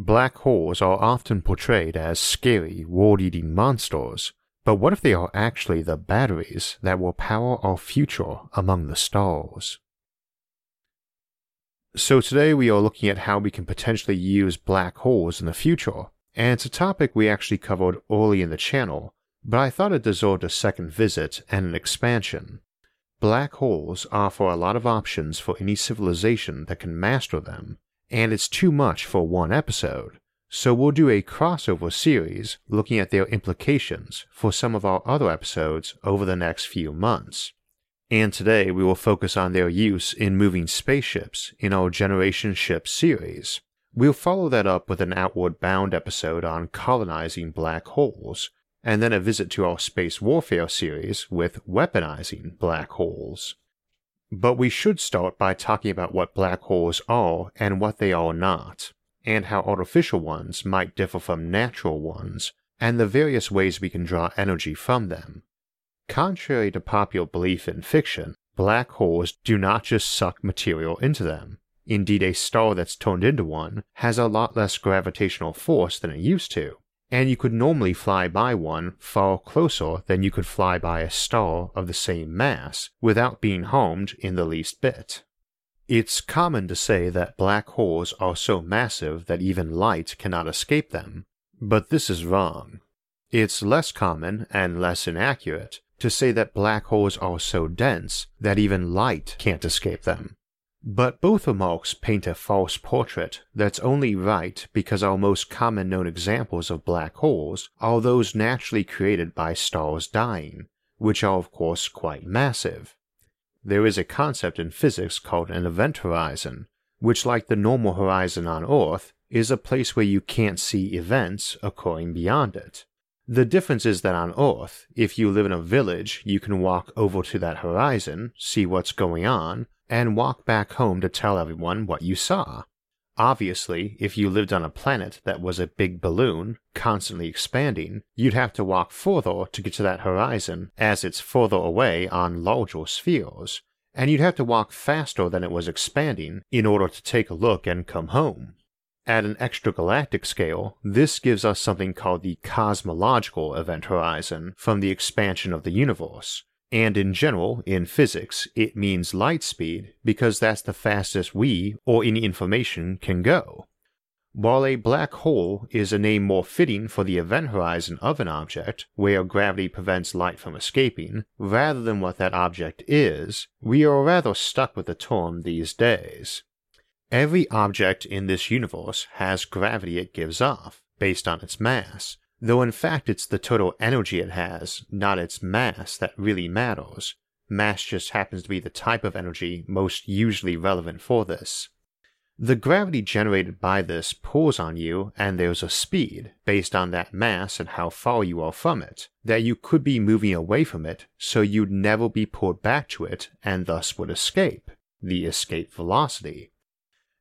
Black holes are often portrayed as scary, world eating monsters, but what if they are actually the batteries that will power our future among the stars? So, today we are looking at how we can potentially use black holes in the future, and it's a topic we actually covered early in the channel, but I thought it deserved a second visit and an expansion. Black holes offer a lot of options for any civilization that can master them, and it's too much for one episode, so we'll do a crossover series looking at their implications for some of our other episodes over the next few months. And today we will focus on their use in moving spaceships in our Generation Ship series. We'll follow that up with an Outward Bound episode on colonizing black holes, and then a visit to our Space Warfare series with weaponizing black holes. But we should start by talking about what black holes are and what they are not, and how artificial ones might differ from natural ones, and the various ways we can draw energy from them. Contrary to popular belief in fiction, black holes do not just suck material into them. Indeed, a star that's turned into one has a lot less gravitational force than it used to, and you could normally fly by one far closer than you could fly by a star of the same mass without being harmed in the least bit. It's common to say that black holes are so massive that even light cannot escape them, but this is wrong. It's less common and less inaccurate to say that black holes are so dense that even light can't escape them. But both remarks paint a false portrait that's only right because our most common known examples of black holes are those naturally created by stars dying, which are of course quite massive. There is a concept in physics called an event horizon, which, like the normal horizon on Earth, is a place where you can't see events occurring beyond it. The difference is that on Earth, if you live in a village, you can walk over to that horizon, see what's going on, and walk back home to tell everyone what you saw. Obviously, if you lived on a planet that was a big balloon, constantly expanding, you'd have to walk further to get to that horizon as it's further away on larger spheres, and you'd have to walk faster than it was expanding in order to take a look and come home. At an extragalactic scale, this gives us something called the cosmological event horizon from the expansion of the universe, and in general, in physics, it means light speed because that's the fastest we or any information can go. While a black hole is a name more fitting for the event horizon of an object, where gravity prevents light from escaping, rather than what that object is, we are rather stuck with the term these days. Every object in this universe has gravity it gives off, based on its mass, though in fact it's the total energy it has, not its mass, that really matters. Mass just happens to be the type of energy most usually relevant for this. The gravity generated by this pulls on you, and there's a speed, based on that mass and how far you are from it, that you could be moving away from it, so you'd never be pulled back to it, and thus would escape, the escape velocity.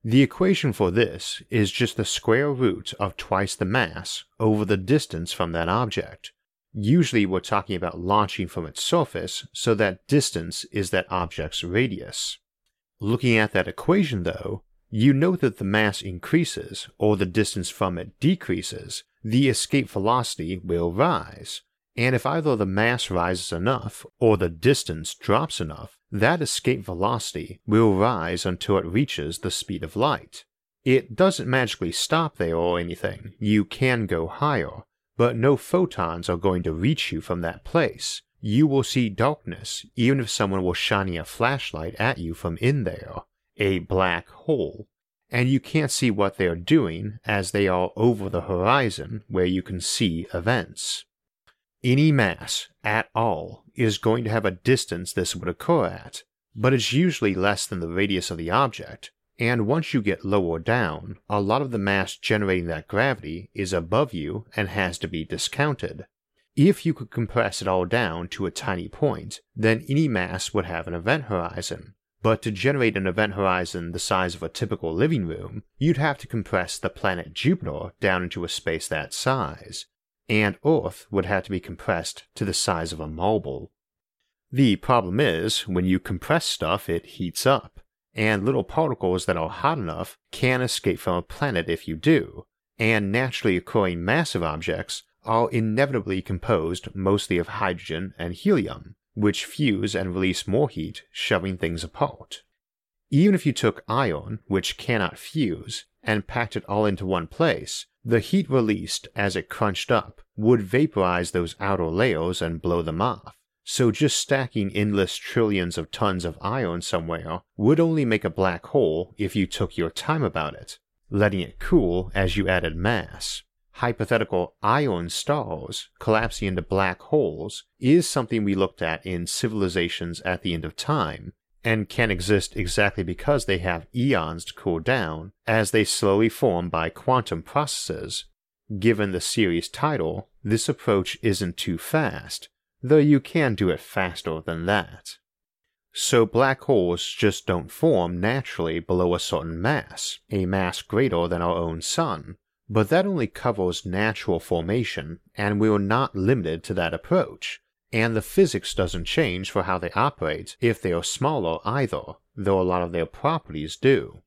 The equation for this is just the square root of twice the mass over the distance from that object. Usually we're talking about launching from its surface, so that distance is that object's radius. Looking at that equation though, you note that the mass increases or the distance from it decreases, the escape velocity will rise. And if either the mass rises enough or the distance drops enough, that escape velocity will rise until it reaches the speed of light. It doesn't magically stop there or anything, you can go higher, but no photons are going to reach you from that place. You will see darkness even if someone was shining a flashlight at you from in there, a black hole, and you can't see what they are doing as they are over the horizon where you can see events. Any mass at all is going to have a distance this would occur at, but it's usually less than the radius of the object, and once you get lower down, a lot of the mass generating that gravity is above you and has to be discounted. If you could compress it all down to a tiny point, then any mass would have an event horizon. But to generate an event horizon the size of a typical living room, you'd have to compress the planet Jupiter down into a space that size, and Earth would have to be compressed to the size of a marble. The problem is, when you compress stuff, it heats up, and little particles that are hot enough can escape from a planet if you do, and naturally occurring massive objects are inevitably composed mostly of hydrogen and helium, which fuse and release more heat, shoving things apart. Even if you took iron, which cannot fuse, and packed it all into one place, the heat released as it crunched up would vaporize those outer layers and blow them off. So just stacking endless trillions of tons of iron somewhere would only make a black hole if you took your time about it, letting it cool as you added mass. Hypothetical iron stars collapsing into black holes is something we looked at in civilizations at the end of time, and can exist exactly because they have eons to cool down as they slowly form by quantum processes. Given the series title, this approach isn't too fast, though you can do it faster than that. So black holes just don't form naturally below a certain mass, a mass greater than our own sun, but that only covers natural formation, and we're not limited to that approach. And the physics doesn't change for how they operate if they are smaller either, though a lot of their properties do.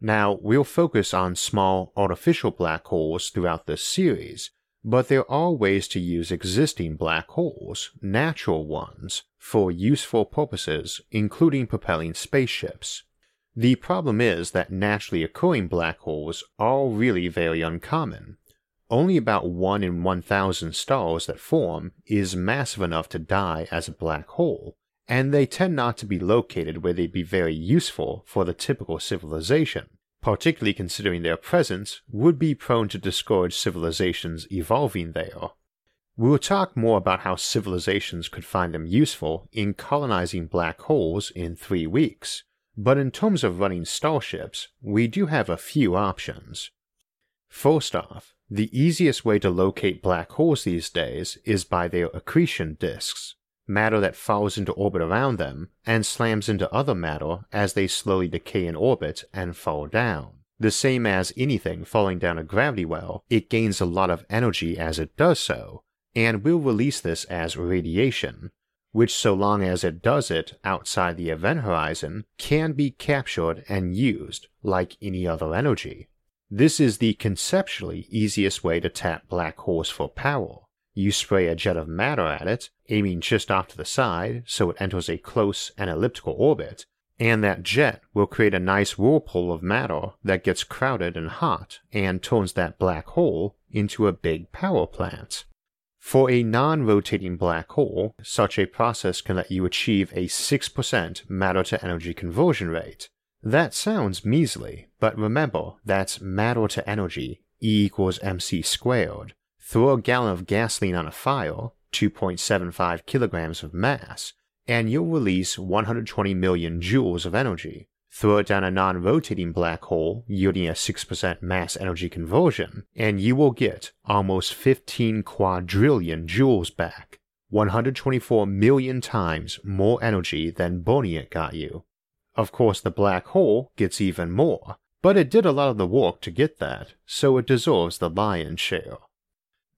Now, we'll focus on small artificial black holes throughout this series, but there are ways to use existing black holes, natural ones, for useful purposes, including propelling spaceships. The problem is that naturally occurring black holes are really very uncommon. Only about 1 in 1,000 stars that form is massive enough to die as a black hole, and they tend not to be located where they'd be very useful for the typical civilization particularly considering their presence, would be prone to discourage civilizations evolving there. We'll talk more about how civilizations could find them useful in colonizing black holes in three weeks, but in terms of running starships, we do have a few options. First off, the easiest way to locate black holes these days is by their accretion disks matter that falls into orbit around them and slams into other matter as they slowly decay in orbit and fall down. The same as anything falling down a gravity well, it gains a lot of energy as it does so, and will release this as radiation, which, so long as it does it outside the event horizon, can be captured and used like any other energy. This is the conceptually easiest way to tap black holes for power you spray a jet of matter at it, aiming just off to the side so it enters a close and elliptical orbit, and that jet will create a nice whirlpool of matter that gets crowded and hot and turns that black hole into a big power plant. For a non rotating black hole, such a process can let you achieve a 6% matter to energy conversion rate. That sounds measly, but remember that's matter to energy, E equals mc squared, Throw a gallon of gasoline on a fire, 2.75 kilograms of mass, and you'll release 120 million joules of energy. Throw it down a non rotating black hole, yielding a 6% mass energy conversion, and you will get almost 15 quadrillion joules back. 124 million times more energy than burning it got you. Of course, the black hole gets even more, but it did a lot of the work to get that, so it deserves the lion's share.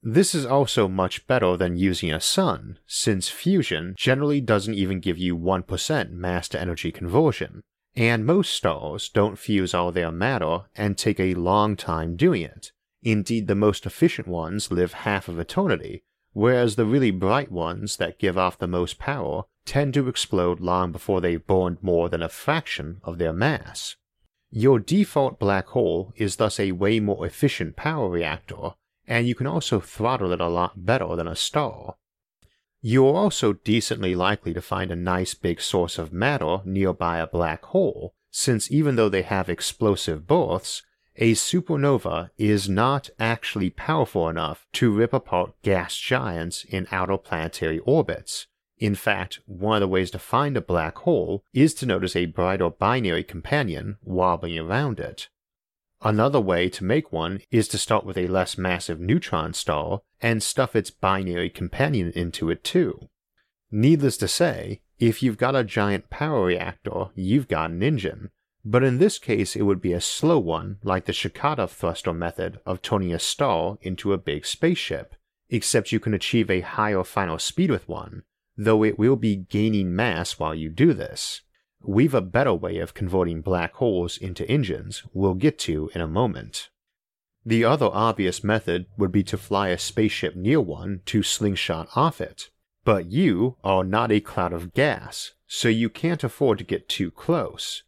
This is also much better than using a sun, since fusion generally doesn't even give you 1% mass to energy conversion, and most stars don't fuse all their matter and take a long time doing it. Indeed, the most efficient ones live half of eternity, whereas the really bright ones that give off the most power tend to explode long before they've burned more than a fraction of their mass. Your default black hole is thus a way more efficient power reactor and you can also throttle it a lot better than a star. You are also decently likely to find a nice big source of matter nearby a black hole, since even though they have explosive births, a supernova is not actually powerful enough to rip apart gas giants in outer planetary orbits. In fact, one of the ways to find a black hole is to notice a bright or binary companion wobbling around it. Another way to make one is to start with a less massive neutron star and stuff its binary companion into it too. Needless to say, if you've got a giant power reactor, you've got an engine, but in this case it would be a slow one like the Shkadov thruster method of turning a star into a big spaceship, except you can achieve a higher final speed with one, though it will be gaining mass while you do this. We've a better way of converting black holes into engines we'll get to in a moment. The other obvious method would be to fly a spaceship near one to slingshot off it. But you are not a cloud of gas, so you can't afford to get too close.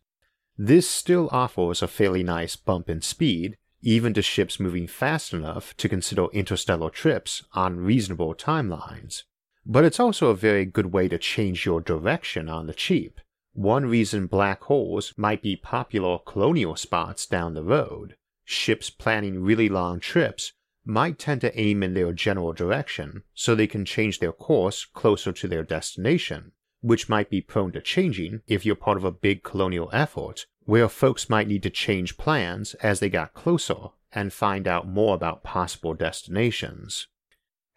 This still offers a fairly nice bump in speed, even to ships moving fast enough to consider interstellar trips on reasonable timelines. But it's also a very good way to change your direction on the cheap. One reason black holes might be popular colonial spots down the road. Ships planning really long trips might tend to aim in their general direction so they can change their course closer to their destination, which might be prone to changing if you're part of a big colonial effort where folks might need to change plans as they got closer and find out more about possible destinations.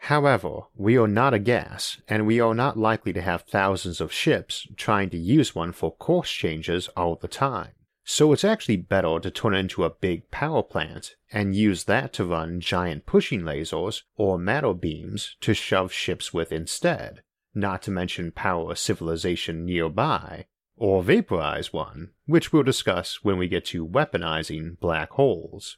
However, we are not a gas, and we are not likely to have thousands of ships trying to use one for course changes all the time. So it's actually better to turn it into a big power plant and use that to run giant pushing lasers or matter beams to shove ships with instead, not to mention power a civilization nearby, or vaporize one, which we'll discuss when we get to weaponizing black holes.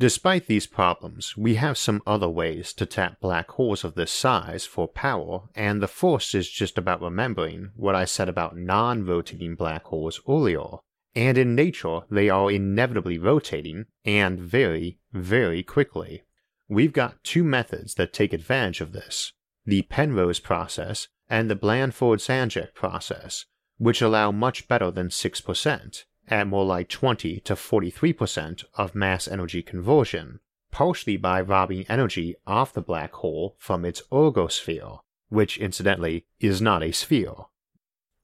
Despite these problems, we have some other ways to tap black holes of this size for power, and the first is just about remembering what I said about non rotating black holes earlier. And in nature, they are inevitably rotating, and very, very quickly. We've got two methods that take advantage of this the Penrose process and the Blandford Znajek process, which allow much better than 6%, at more like 20 to 43% of mass energy conversion, partially by robbing energy off the black hole from its ergosphere, which incidentally is not a sphere.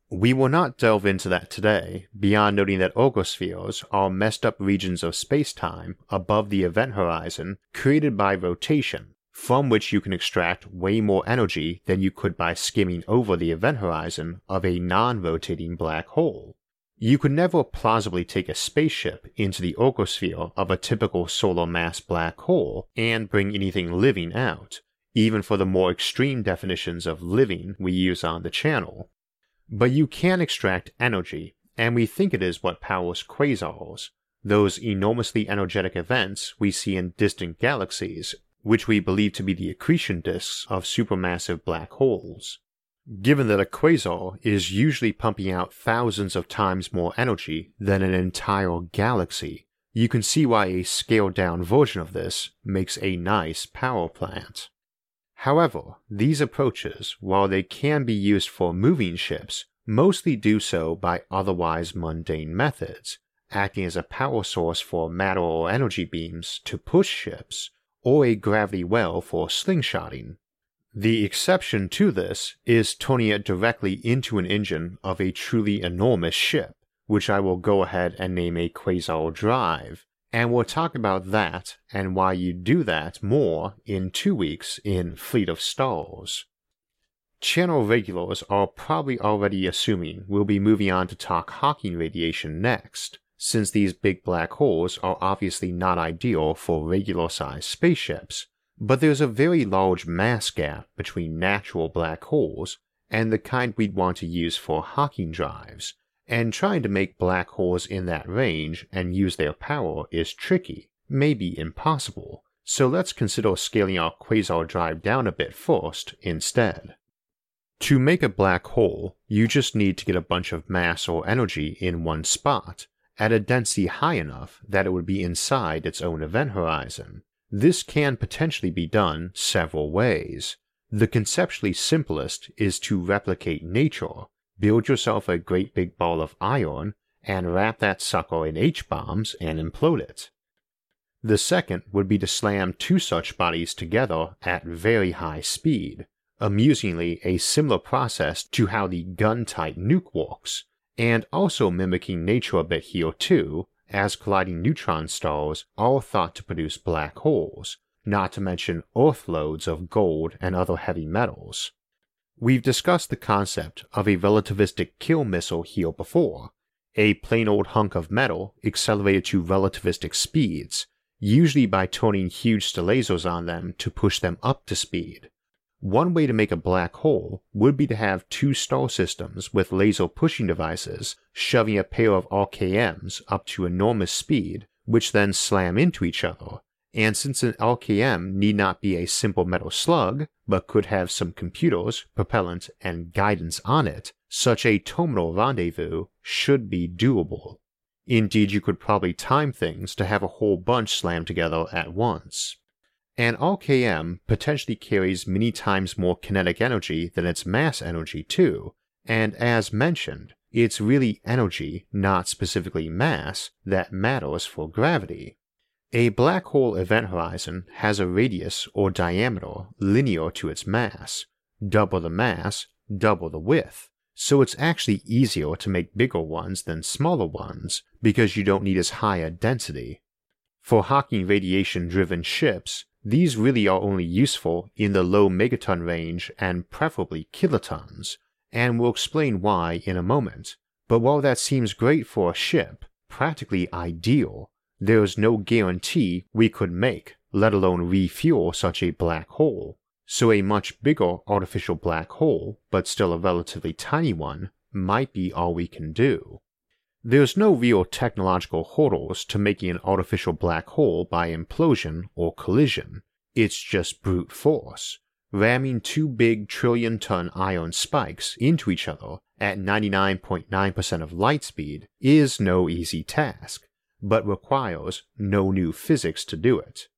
We will not delve into that today, beyond noting that ergospheres are messed up regions of space-time above the event horizon created by rotation, from which you can extract way more energy than you could by skimming over the event horizon of a non-rotating black hole. You could never plausibly take a spaceship into the ergosphere of a typical solar mass black hole and bring anything living out, even for the more extreme definitions of living we use on the channel. But you can extract energy, and we think it is what powers quasars, those enormously energetic events we see in distant galaxies, which we believe to be the accretion disks of supermassive black holes. Given that a quasar is usually pumping out thousands of times more energy than an entire galaxy, you can see why a scaled down version of this makes a nice power plant. However, these approaches, while they can be used for moving ships, mostly do so by otherwise mundane methods, acting as a power source for matter or energy beams to push ships, or a gravity well for slingshotting, the exception to this is turning it directly into an engine of a truly enormous ship, which I will go ahead and name a quasar drive, and we'll talk about that and why you do that more in two weeks in Fleet of Stars. Channel regulars are probably already assuming we'll be moving on to talk Hawking radiation next, since these big black holes are obviously not ideal for regular sized spaceships, but there's a very large mass gap between natural black holes and the kind we'd want to use for Hawking drives, and trying to make black holes in that range and use their power is tricky, maybe impossible, so let's consider scaling our quasar drive down a bit first instead. To make a black hole, you just need to get a bunch of mass or energy in one spot, at a density high enough that it would be inside its own event horizon, this can potentially be done several ways. The conceptually simplest is to replicate nature, build yourself a great big ball of iron, and wrap that sucker in H bombs and implode it. The second would be to slam two such bodies together at very high speed, amusingly a similar process to how the gun type nuke works, and also mimicking nature a bit here too, as colliding neutron stars are thought to produce black holes, not to mention Earth loads of gold and other heavy metals. We've discussed the concept of a relativistic kill missile here before, a plain old hunk of metal accelerated to relativistic speeds, usually by turning huge lasers on them to push them up to speed. One way to make a black hole would be to have two star systems with laser pushing devices shoving a pair of RKMs up to enormous speed, which then slam into each other. And since an RKM need not be a simple metal slug, but could have some computers, propellant, and guidance on it, such a terminal rendezvous should be doable. Indeed, you could probably time things to have a whole bunch slammed together at once. An RKM potentially carries many times more kinetic energy than its mass energy, too, and as mentioned, it's really energy, not specifically mass, that matters for gravity. A black hole event horizon has a radius or diameter linear to its mass. Double the mass, double the width. So it's actually easier to make bigger ones than smaller ones because you don't need as high a density. For Hawking radiation driven ships, these really are only useful in the low megaton range and preferably kilotons, and we'll explain why in a moment. But while that seems great for a ship, practically ideal, there's no guarantee we could make, let alone refuel such a black hole. So a much bigger artificial black hole, but still a relatively tiny one, might be all we can do. There's no real technological hurdles to making an artificial black hole by implosion or collision. It's just brute force. Ramming two big trillion ton ion spikes into each other at 99.9% of light speed is no easy task, but requires no new physics to do it.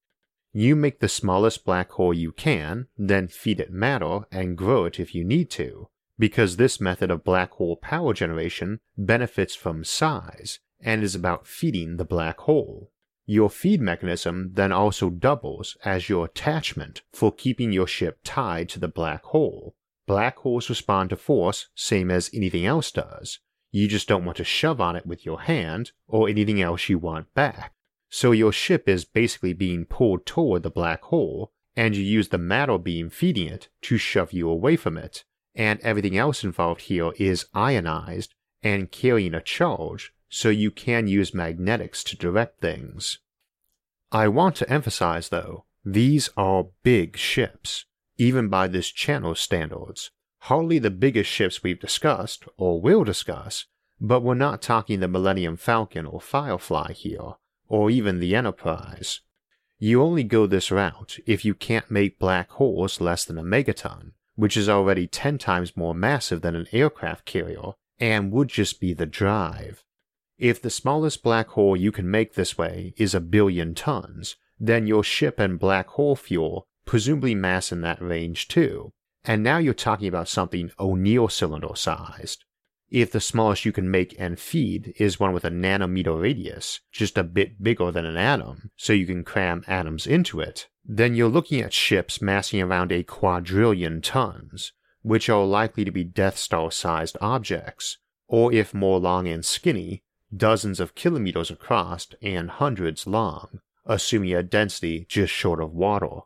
You make the smallest black hole you can, then feed it matter and grow it if you need to, because this method of black hole power generation benefits from size and is about feeding the black hole. Your feed mechanism then also doubles as your attachment for keeping your ship tied to the black hole. Black holes respond to force same as anything else does. You just don't want to shove on it with your hand or anything else you want back. So your ship is basically being pulled toward the black hole, and you use the matter beam feeding it to shove you away from it, and everything else involved here is ionized and carrying a charge, so you can use magnetics to direct things. I want to emphasize, though, these are big ships, even by this channel's standards. Hardly the biggest ships we've discussed, or will discuss, but we're not talking the Millennium Falcon or Firefly here, or even the Enterprise. You only go this route if you can't make black holes less than a megaton, which is already 10 times more massive than an aircraft carrier and would just be the drive. If the smallest black hole you can make this way is a billion tons, then your ship and black hole fuel presumably mass in that range too, and now you're talking about something O'Neill cylinder sized. If the smallest you can make and feed is one with a nanometer radius, just a bit bigger than an atom, so you can cram atoms into it, then you're looking at ships massing around a quadrillion tons, which are likely to be Death Star sized objects, or if more long and skinny, dozens of kilometers across and hundreds long, assuming a density just short of water.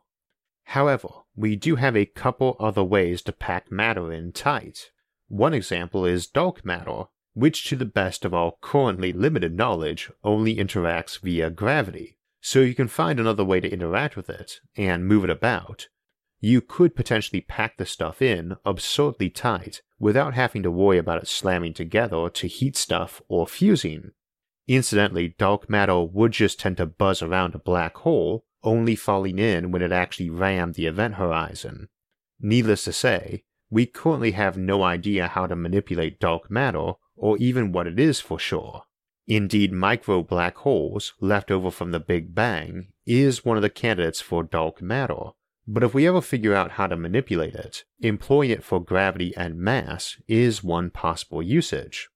However, we do have a couple other ways to pack matter in tight. One example is dark matter, which to the best of our currently limited knowledge only interacts via gravity, so you can find another way to interact with it and move it about. You could potentially pack the stuff in absurdly tight without having to worry about it slamming together to heat stuff or fusing. Incidentally, dark matter would just tend to buzz around a black hole, only falling in when it actually rammed the event horizon. Needless to say, we currently have no idea how to manipulate dark matter or even what it is for sure. Indeed, micro black holes, left over from the Big Bang, is one of the candidates for dark matter. But if we ever figure out how to manipulate it, employing it for gravity and mass is one possible usage.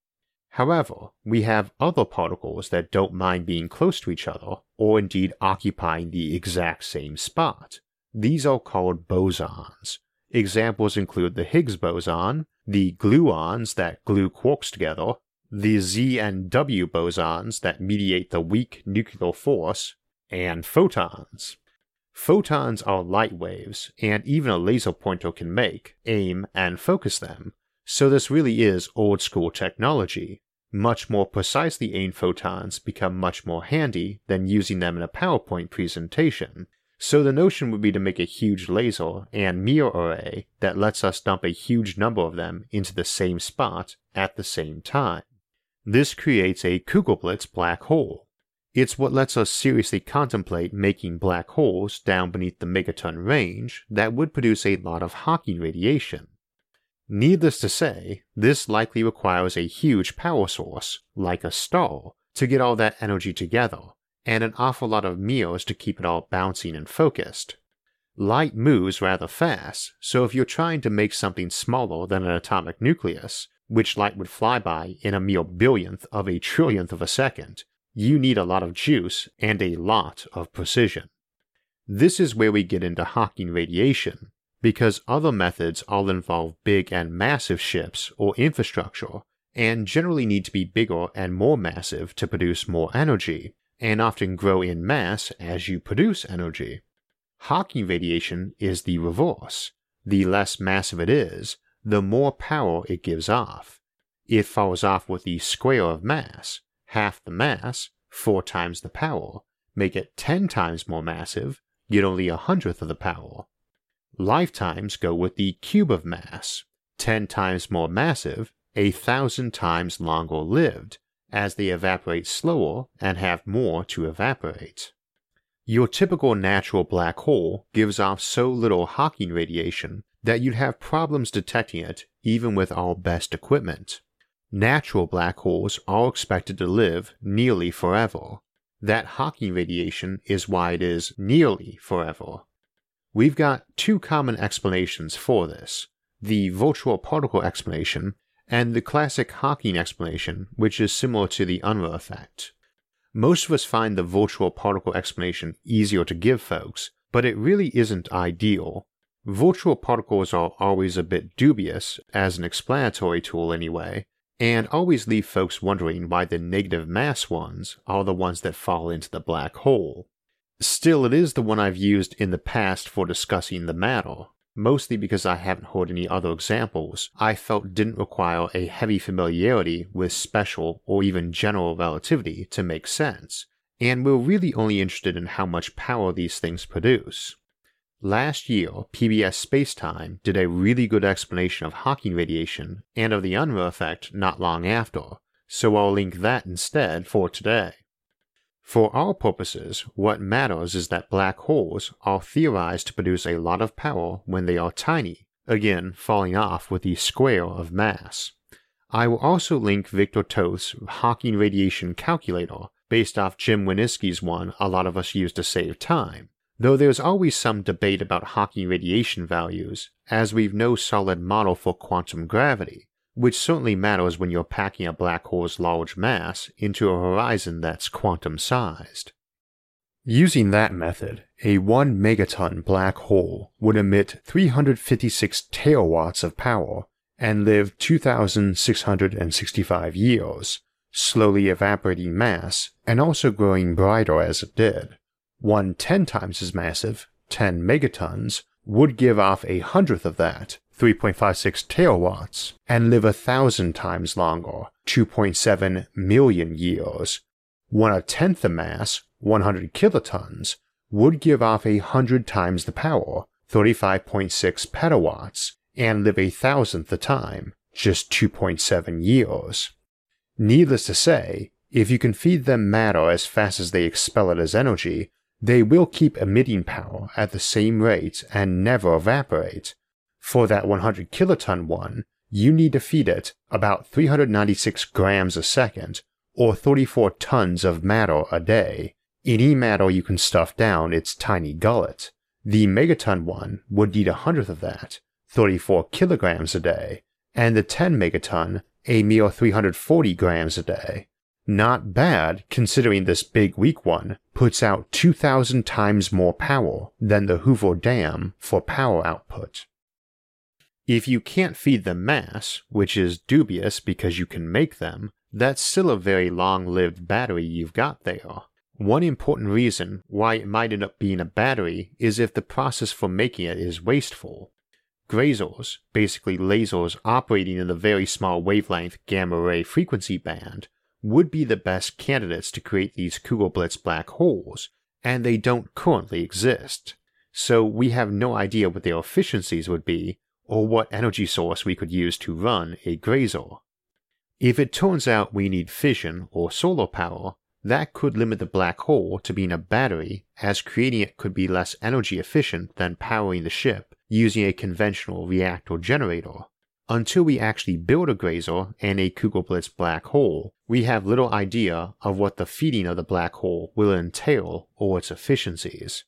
However, we have other particles that don't mind being close to each other, or indeed occupying the exact same spot. These are called bosons. Examples include the Higgs boson, the gluons that glue quarks together, the Z and W bosons that mediate the weak nuclear force, and photons. Photons are light waves, and even a laser pointer can make, aim, and focus them, so this really is old school technology. Much more precisely aimed photons become much more handy than using them in a PowerPoint presentation, so the notion would be to make a huge laser and mirror array that lets us dump a huge number of them into the same spot at the same time. This creates a Kugelblitz black hole. It's what lets us seriously contemplate making black holes down beneath the megaton range that would produce a lot of Hawking radiation. Needless to say, this likely requires a huge power source, like a star, to get all that energy together, and an awful lot of mirrors to keep it all bouncing and focused. Light moves rather fast, so if you're trying to make something smaller than an atomic nucleus, which light would fly by in a mere billionth of a trillionth of a second, you need a lot of juice and a lot of precision. This is where we get into Hawking radiation, because other methods all involve big and massive ships or infrastructure, and generally need to be bigger and more massive to produce more energy, and often grow in mass as you produce energy. Hawking radiation is the reverse. The less massive it is, the more power it gives off. It falls off with the square of mass, half the mass, four times the power, make it ten times more massive, get only a hundredth of the power. Lifetimes go with the cube of mass, 10 times more massive, a thousand times longer lived, as they evaporate slower and have more to evaporate. Your typical natural black hole gives off so little Hawking radiation that you'd have problems detecting it even with our best equipment. Natural black holes are expected to live nearly forever. That Hawking radiation is why it is nearly forever. We've got two common explanations for this the virtual particle explanation and the classic Hawking explanation, which is similar to the Unruh effect. Most of us find the virtual particle explanation easier to give folks, but it really isn't ideal. Virtual particles are always a bit dubious, as an explanatory tool anyway, and always leave folks wondering why the negative mass ones are the ones that fall into the black hole. Still, it is the one I've used in the past for discussing the matter, mostly because I haven't heard any other examples I felt didn't require a heavy familiarity with special or even general relativity to make sense, and we're really only interested in how much power these things produce. Last year, PBS Spacetime did a really good explanation of Hawking radiation and of the Unruh effect not long after, so I'll link that instead for today. For our purposes, what matters is that black holes are theorized to produce a lot of power when they are tiny, again falling off with the square of mass. I will also link Viktor Toth's Hawking radiation calculator based off Jim Wisniewski's one a lot of us use to save time, though there's always some debate about Hawking radiation values, as we've no solid model for quantum gravity, which certainly matters when you're packing a black hole's large mass into a horizon that's quantum sized. Using that method, a 1 megaton black hole would emit 356 terawatts of power and live 2,665 years, slowly evaporating mass and also growing brighter as it did. One 10 times as massive, 10 megatons, would give off a hundredth of that, 3.56 terawatts, and live a thousand times longer, 2.7 million years. One a tenth the mass, 100 kilotons, would give off a hundred times the power, 35.6 petawatts, and live a thousandth the time, just 2.7 years. Needless to say, if you can feed them matter as fast as they expel it as energy, they will keep emitting power at the same rate and never evaporate, for that 100 kiloton one, you need to feed it about 396 grams a second, or 34 tons of matter a day. Any matter you can stuff down its tiny gullet. The megaton one would need a hundredth of that, 34 kilograms a day, and the 10 megaton a mere 340 grams a day. Not bad considering this big weak one puts out 2,000 times more power than the Hoover Dam for power output. If you can't feed them mass, which is dubious because you can make them, that's still a very long lived battery you've got there. One important reason why it might end up being a battery is if the process for making it is wasteful. Grasers, basically lasers operating in the very small wavelength gamma ray frequency band, would be the best candidates to create these Kugelblitz black holes, and they don't currently exist. So we have no idea what their efficiencies would be, or what energy source we could use to run a graser. If it turns out we need fission or solar power, that could limit the black hole to being a battery, as creating it could be less energy efficient than powering the ship using a conventional reactor generator. Until we actually build a graser and a Kugelblitz black hole, we have little idea of what the feeding of the black hole will entail or its efficiencies.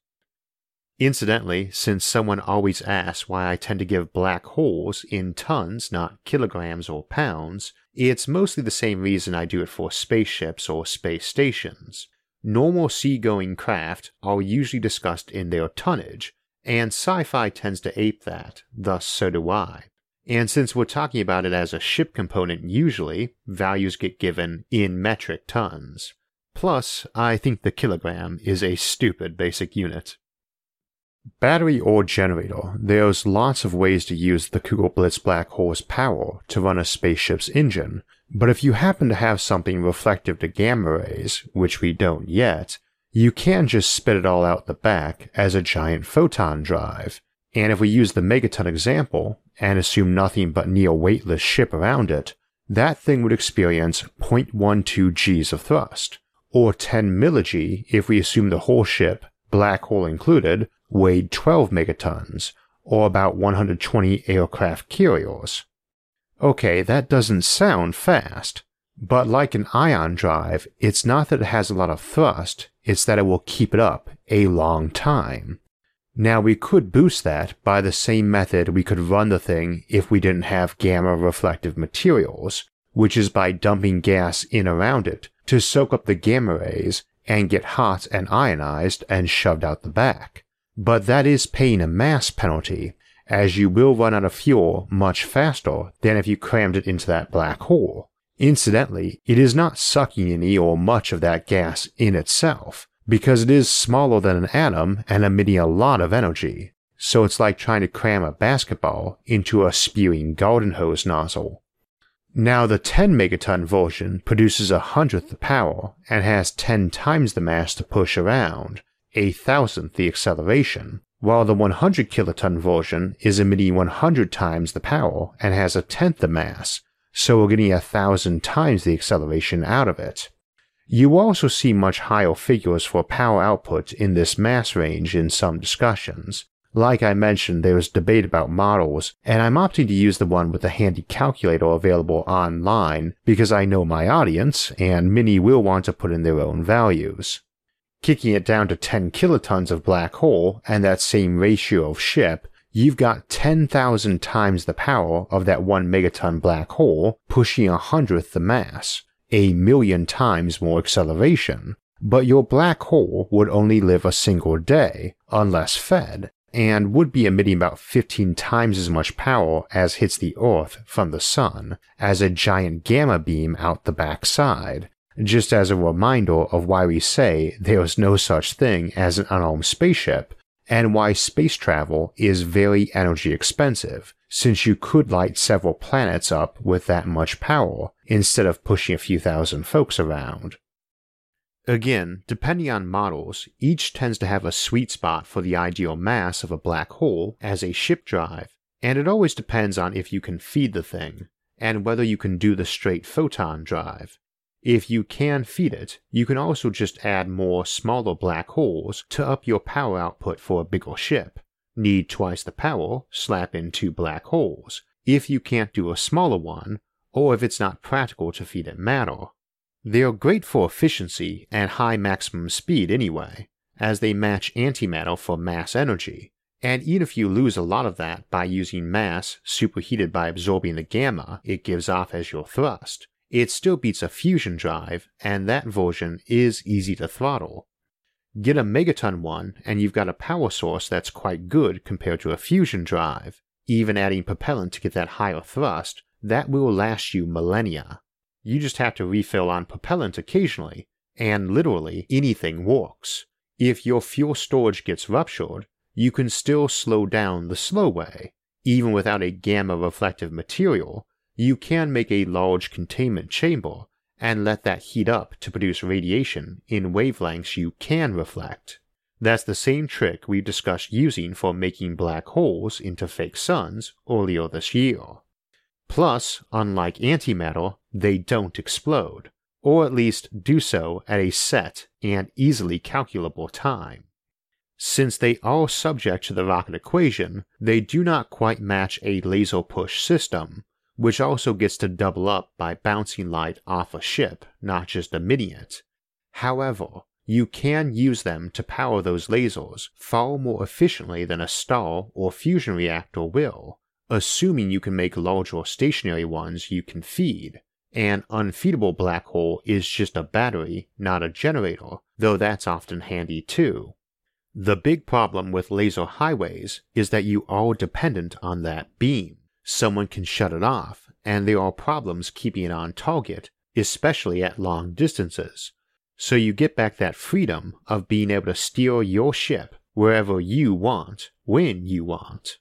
Incidentally, since someone always asks why I tend to give black holes in tons, not kilograms or pounds, it's mostly the same reason I do it for spaceships or space stations. Normal seagoing craft are usually discussed in their tonnage, and sci fi tends to ape that, thus so do I. And since we're talking about it as a ship component usually, values get given in metric tons. Plus, I think the kilogram is a stupid basic unit. Battery or generator, there's lots of ways to use the Kugelblitz black hole's power to run a spaceship's engine, but if you happen to have something reflective to gamma rays, which we don't yet, you can just spit it all out the back as a giant photon drive. And if we use the megaton example and assume nothing but near weightless ship around it, that thing would experience 0.12 g's of thrust, or 10 millig if we assume the whole ship, black hole included, weighed 12 megatons, or about 120 aircraft carriers. Okay, that doesn't sound fast, but like an ion drive, it's not that it has a lot of thrust, it's that it will keep it up a long time. Now we could boost that by the same method we could run the thing if we didn't have gamma reflective materials, which is by dumping gas in around it to soak up the gamma rays and get hot and ionized and shoved out the back. But that is paying a mass penalty, as you will run out of fuel much faster than if you crammed it into that black hole. Incidentally, it is not sucking any or much of that gas in itself, because it is smaller than an atom and emitting a lot of energy. So it's like trying to cram a basketball into a spewing garden hose nozzle. Now the 10 megaton version produces a hundredth the power and has 10 times the mass to push around, a thousandth the acceleration, while the 100 kiloton version is emitting 100 times the power and has a tenth the mass, so we're getting a thousand times the acceleration out of it. You also see much higher figures for power output in this mass range in some discussions. Like I mentioned, there is debate about models, and I'm opting to use the one with a handy calculator available online because I know my audience, and many will want to put in their own values. Kicking it down to 10 kilotons of black hole and that same ratio of ship you've got 10,000 times the power of that 1 megaton black hole pushing a hundredth the mass, a million times more acceleration, but your black hole would only live a single day, unless fed, and would be emitting about 15 times as much power as hits the Earth from the Sun, as a giant gamma beam out the backside, just as a reminder of why we say there is no such thing as an unarmed spaceship and why space travel is very energy expensive, since you could light several planets up with that much power instead of pushing a few thousand folks around. Again, depending on models, each tends to have a sweet spot for the ideal mass of a black hole as a ship drive, and it always depends on if you can feed the thing, and whether you can do the straight photon drive, if you can feed it, you can also just add more smaller black holes to up your power output for a bigger ship. Need twice the power, slap in two black holes, if you can't do a smaller one, or if it's not practical to feed it matter. They are great for efficiency and high maximum speed anyway, as they match antimatter for mass energy, and even if you lose a lot of that by using mass superheated by absorbing the gamma it gives off as your thrust, it still beats a fusion drive, and that version is easy to throttle. Get a megaton one, and you've got a power source that's quite good compared to a fusion drive. Even adding propellant to get that higher thrust, that will last you millennia. You just have to refill on propellant occasionally, and literally anything works. If your fuel storage gets ruptured, you can still slow down the slow way. Even without a gamma reflective material, you can make a large containment chamber and let that heat up to produce radiation in wavelengths you can reflect. That's the same trick we discussed using for making black holes into fake suns earlier this year. Plus, unlike antimatter, they don't explode, or at least do so at a set and easily calculable time. Since they are subject to the rocket equation, they do not quite match a laser push system, which also gets to double up by bouncing light off a ship, not just emitting it. However, you can use them to power those lasers far more efficiently than a star or fusion reactor will, assuming you can make larger stationary ones you can feed. An unfeedable black hole is just a battery, not a generator, though that's often handy too. The big problem with laser highways is that you are dependent on that beam. Someone can shut it off, and there are problems keeping it on target, especially at long distances, so you get back that freedom of being able to steer your ship wherever you want, when you want.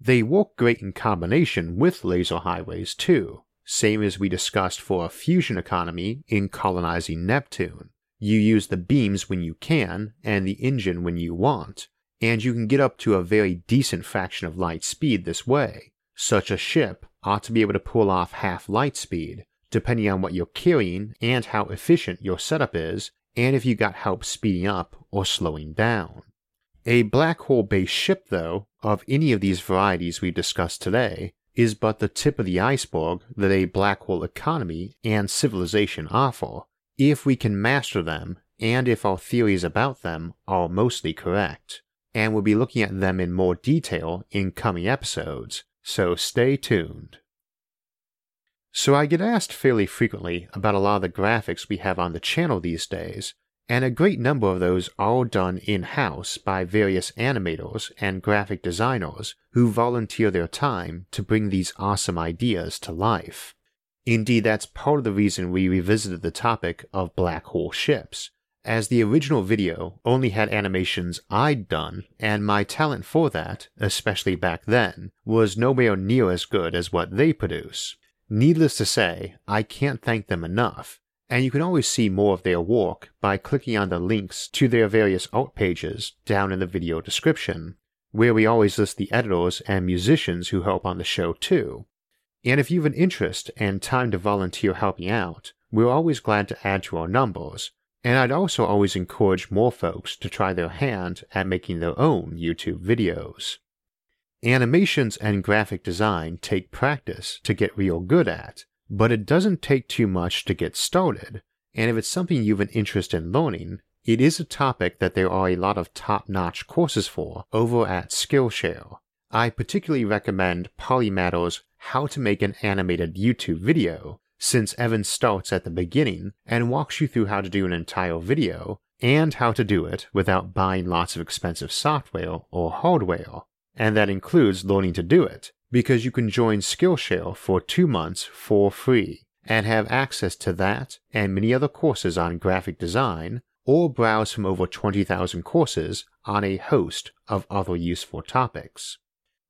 They work great in combination with laser highways too, same as we discussed for a fusion economy in colonizing Neptune. You use the beams when you can and the engine when you want, and you can get up to a very decent fraction of light speed this way. Such a ship ought to be able to pull off half light speed, depending on what you're carrying and how efficient your setup is, and if you got help speeding up or slowing down. A black hole based ship, though, of any of these varieties we've discussed today, is but the tip of the iceberg that a black hole economy and civilization offer, if we can master them and if our theories about them are mostly correct. And we'll be looking at them in more detail in coming episodes, so stay tuned. So I get asked fairly frequently about a lot of the graphics we have on the channel these days, and a great number of those are done in-house by various animators and graphic designers who volunteer their time to bring these awesome ideas to life. Indeed, that's part of the reason we revisited the topic of black hole ships, as the original video only had animations I'd done, and my talent for that, especially back then, was nowhere near as good as what they produce. Needless to say, I can't thank them enough, and you can always see more of their work by clicking on the links to their various art pages down in the video description, where we always list the editors and musicians who help on the show too. And if you have an interest and time to volunteer helping out, we're always glad to add to our numbers, and I'd also always encourage more folks to try their hand at making their own YouTube videos. Animations and graphic design take practice to get real good at, but it doesn't take too much to get started, and if it's something you've an interest in learning, it is a topic that there are a lot of top notch courses for over at Skillshare. I particularly recommend Polymatter's How to Make an Animated YouTube Video, since Evan starts at the beginning and walks you through how to do an entire video and how to do it without buying lots of expensive software or hardware and that includes learning to do it, because you can join Skillshare for two months for free and have access to that and many other courses on graphic design, or browse from over 20,000 courses on a host of other useful topics.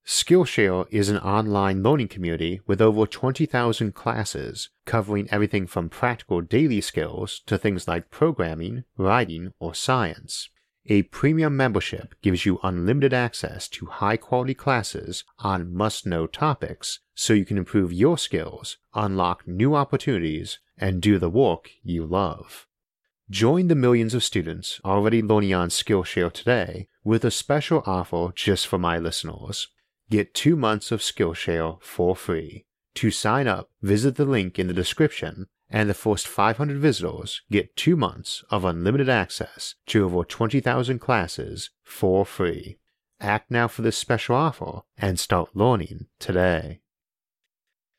Skillshare is an online learning community with over 20,000 classes covering everything from practical daily skills to things like programming, writing, or science. A premium membership gives you unlimited access to high quality classes on must know topics so you can improve your skills, unlock new opportunities, and do the work you love. Join the millions of students already learning on Skillshare today with a special offer just for my listeners. Get two months of Skillshare for free. To sign up, visit the link in the description and the first 500 visitors get two months of unlimited access to over 20,000 classes for free. Act now for this special offer and start learning today.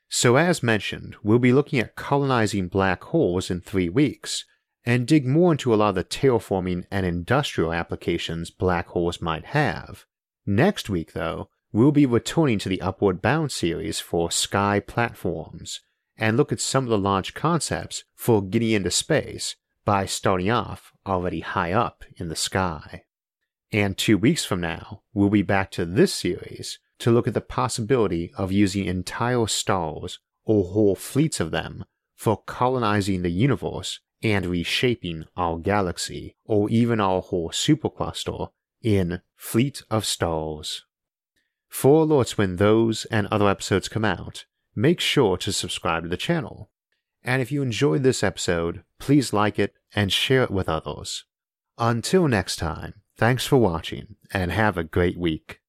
So, as mentioned, we'll be looking at colonizing black holes in three weeks and dig more into a lot of the terraforming and industrial applications black holes might have. Next week, though, we'll be returning to the Upward Bound series for sky platforms and look at some of the launch concepts for getting into space by starting off already high up in the sky. And two weeks from now, we'll be back to this series to look at the possibility of using entire stars or whole fleets of them for colonizing the universe and reshaping our galaxy or even our whole supercluster in Fleet of Stars. For alerts when those and other episodes come out, make sure to subscribe to the channel. And if you enjoyed this episode, please like it and share it with others. Until next time, thanks for watching and have a great week.